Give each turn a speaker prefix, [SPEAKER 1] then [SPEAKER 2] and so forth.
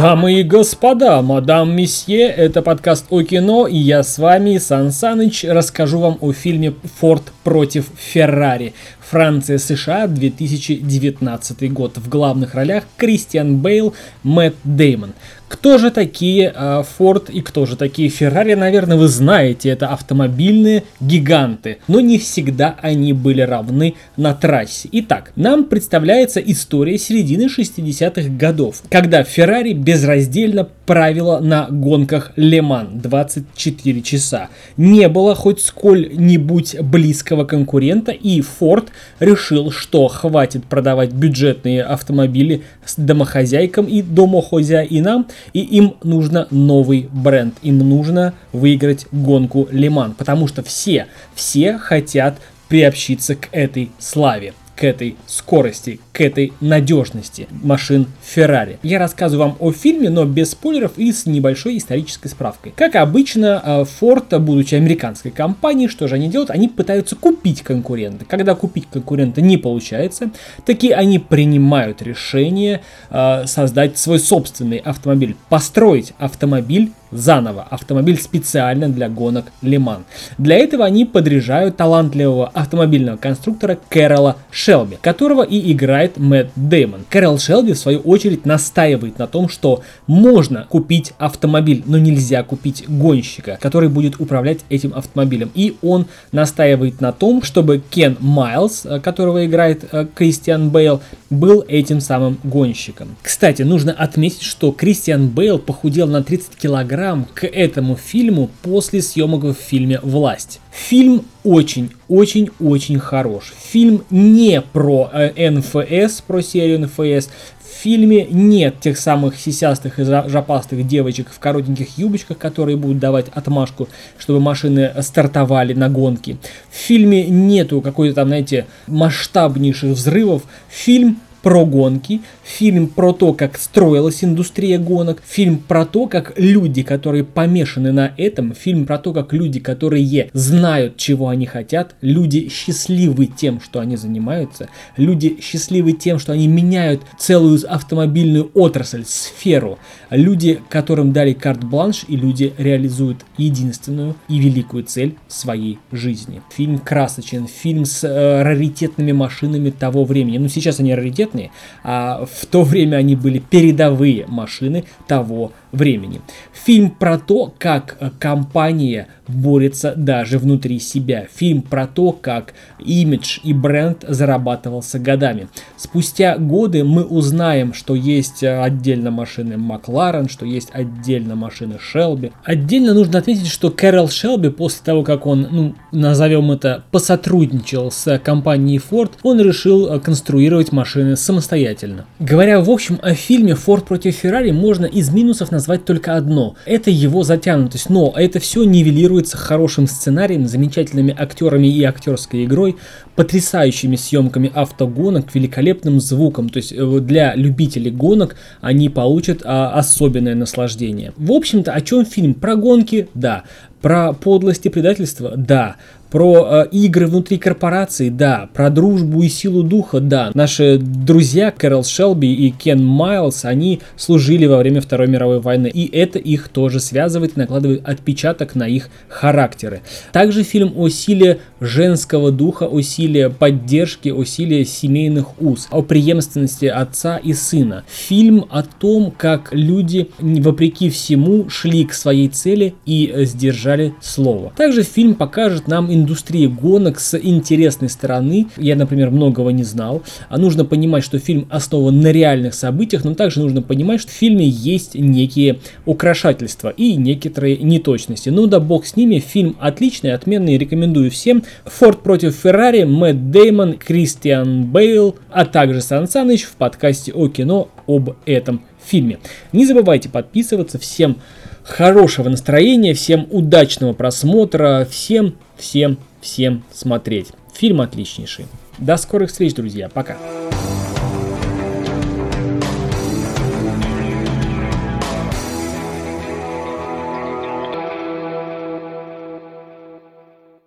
[SPEAKER 1] Дамы и господа, мадам месье, это подкаст о кино, и я с вами, Сан Саныч, расскажу вам о фильме «Форд против Феррари». Франция, США, 2019 год. В главных ролях Кристиан Бейл, Мэтт Деймон. Кто же такие э, Ford и кто же такие Ferrari, наверное, вы знаете, это автомобильные гиганты, но не всегда они были равны на трассе. Итак, нам представляется история середины 60-х годов, когда Ferrari безраздельно правила на гонках Леман 24 часа. Не было хоть сколь-нибудь близкого конкурента, и Ford решил, что хватит продавать бюджетные автомобили с домохозяйкам и домохозяинам, и им нужно новый бренд, им нужно выиграть гонку Лиман, потому что все, все хотят приобщиться к этой славе к этой скорости, к этой надежности машин Ferrari. Я рассказываю вам о фильме, но без спойлеров и с небольшой исторической справкой. Как обычно, э, Ford, будучи американской компанией, что же они делают? Они пытаются купить конкурента. Когда купить конкурента не получается, таки они принимают решение э, создать свой собственный автомобиль, построить автомобиль заново автомобиль специально для гонок Лиман. Для этого они подряжают талантливого автомобильного конструктора Кэрола Шелби, которого и играет Мэтт Дэймон. Кэрол Шелби в свою очередь настаивает на том, что можно купить автомобиль, но нельзя купить гонщика, который будет управлять этим автомобилем. И он настаивает на том, чтобы Кен Майлз, э, которого играет э, Кристиан Бейл, был этим самым гонщиком. Кстати, нужно отметить, что Кристиан Бейл похудел на 30 килограмм к этому фильму после съемок в фильме «Власть». Фильм очень-очень-очень хорош. Фильм не про э, НФС, про серию НФС. В фильме нет тех самых сисястых и жопастых девочек в коротеньких юбочках, которые будут давать отмашку, чтобы машины стартовали на гонки. В фильме нету какой-то там, знаете, масштабнейших взрывов. Фильм про гонки, фильм про то, как строилась индустрия гонок, фильм про то, как люди, которые помешаны на этом, фильм про то, как люди, которые знают, чего они хотят, люди счастливы тем, что они занимаются, люди счастливы тем, что они меняют целую автомобильную отрасль, сферу, люди, которым дали карт-бланш, и люди реализуют единственную и великую цель своей жизни. Фильм красочен, фильм с э, раритетными машинами того времени. Ну, сейчас они раритетные, бюджетные, а в то время они были передовые машины того времени. Фильм про то, как э, компания борется даже внутри себя. Фильм про то, как имидж и бренд зарабатывался годами. Спустя годы мы узнаем, что есть э, отдельно машины Макларен, что есть отдельно машины Шелби. Отдельно нужно отметить, что Кэрол Шелби после того, как он, ну, назовем это, посотрудничал с компанией Ford, он решил э, конструировать машины самостоятельно. Говоря в общем о фильме Ford против Ferrari, можно из минусов назвать только одно. Это его затянутость, но это все нивелируется хорошим сценарием, замечательными актерами и актерской игрой, потрясающими съемками автогонок, великолепным звуком. То есть э, для любителей гонок они получат а, особенное наслаждение. В общем-то, о чем фильм? Про гонки? Да. Про подлость и предательство? Да. Про э, игры внутри корпорации, да. Про дружбу и силу духа, да. Наши друзья Кэрол Шелби и Кен Майлз, они служили во время Второй мировой войны. И это их тоже связывает накладывает отпечаток на их характеры. Также фильм о силе женского духа, о силе поддержки, о силе семейных уз, о преемственности отца и сына. Фильм о том, как люди, вопреки всему, шли к своей цели и сдержали слово. Также фильм покажет нам индустрии гонок с интересной стороны. Я, например, многого не знал. А нужно понимать, что фильм основан на реальных событиях, но также нужно понимать, что в фильме есть некие украшательства и некоторые неточности. Ну да бог с ними, фильм отличный, отменный, рекомендую всем. Форд против Феррари, Мэтт Деймон, Кристиан Бейл, а также Сан Саныч в подкасте о кино об этом фильме. Не забывайте подписываться. Всем хорошего настроения, всем удачного просмотра, всем, всем, всем смотреть. Фильм отличнейший. До скорых встреч, друзья. Пока.